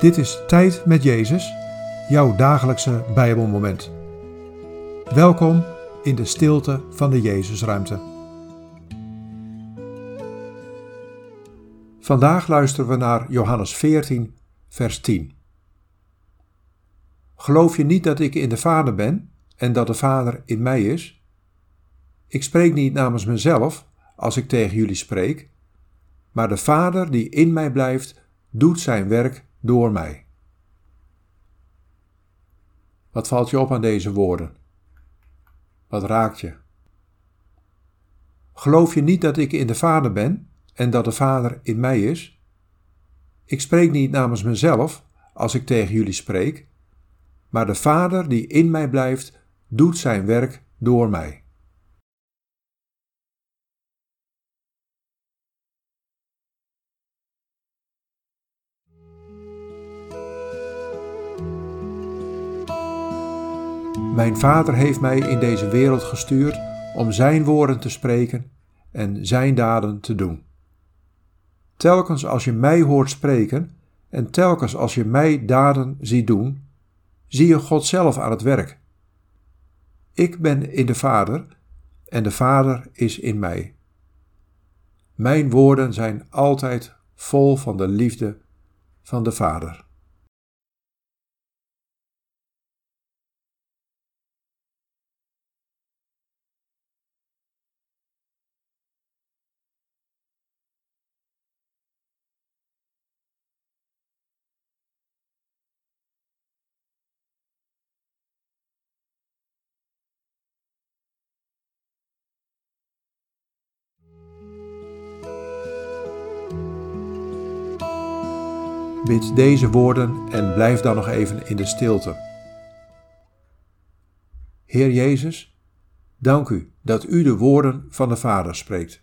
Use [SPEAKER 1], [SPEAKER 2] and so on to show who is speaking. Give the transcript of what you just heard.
[SPEAKER 1] Dit is Tijd met Jezus, jouw dagelijkse Bijbelmoment. Welkom in de stilte van de Jezusruimte. Vandaag luisteren we naar Johannes 14, vers 10. Geloof je niet dat ik in de Vader ben en dat de Vader in mij is? Ik spreek niet namens mezelf als ik tegen jullie spreek, maar de Vader die in mij blijft, doet zijn werk door mij. Wat valt je op aan deze woorden? Wat raakt je? Geloof je niet dat ik in de Vader ben en dat de Vader in mij is? Ik spreek niet namens mezelf als ik tegen jullie spreek, maar de Vader die in mij blijft, doet zijn werk door mij. Mijn Vader heeft mij in deze wereld gestuurd om Zijn woorden te spreken en Zijn daden te doen. Telkens als je mij hoort spreken en telkens als je mij daden ziet doen, zie je God zelf aan het werk. Ik ben in de Vader en de Vader is in mij. Mijn woorden zijn altijd vol van de liefde van de Vader. Bid deze woorden en blijf dan nog even in de stilte. Heer Jezus, dank u dat u de woorden van de Vader spreekt.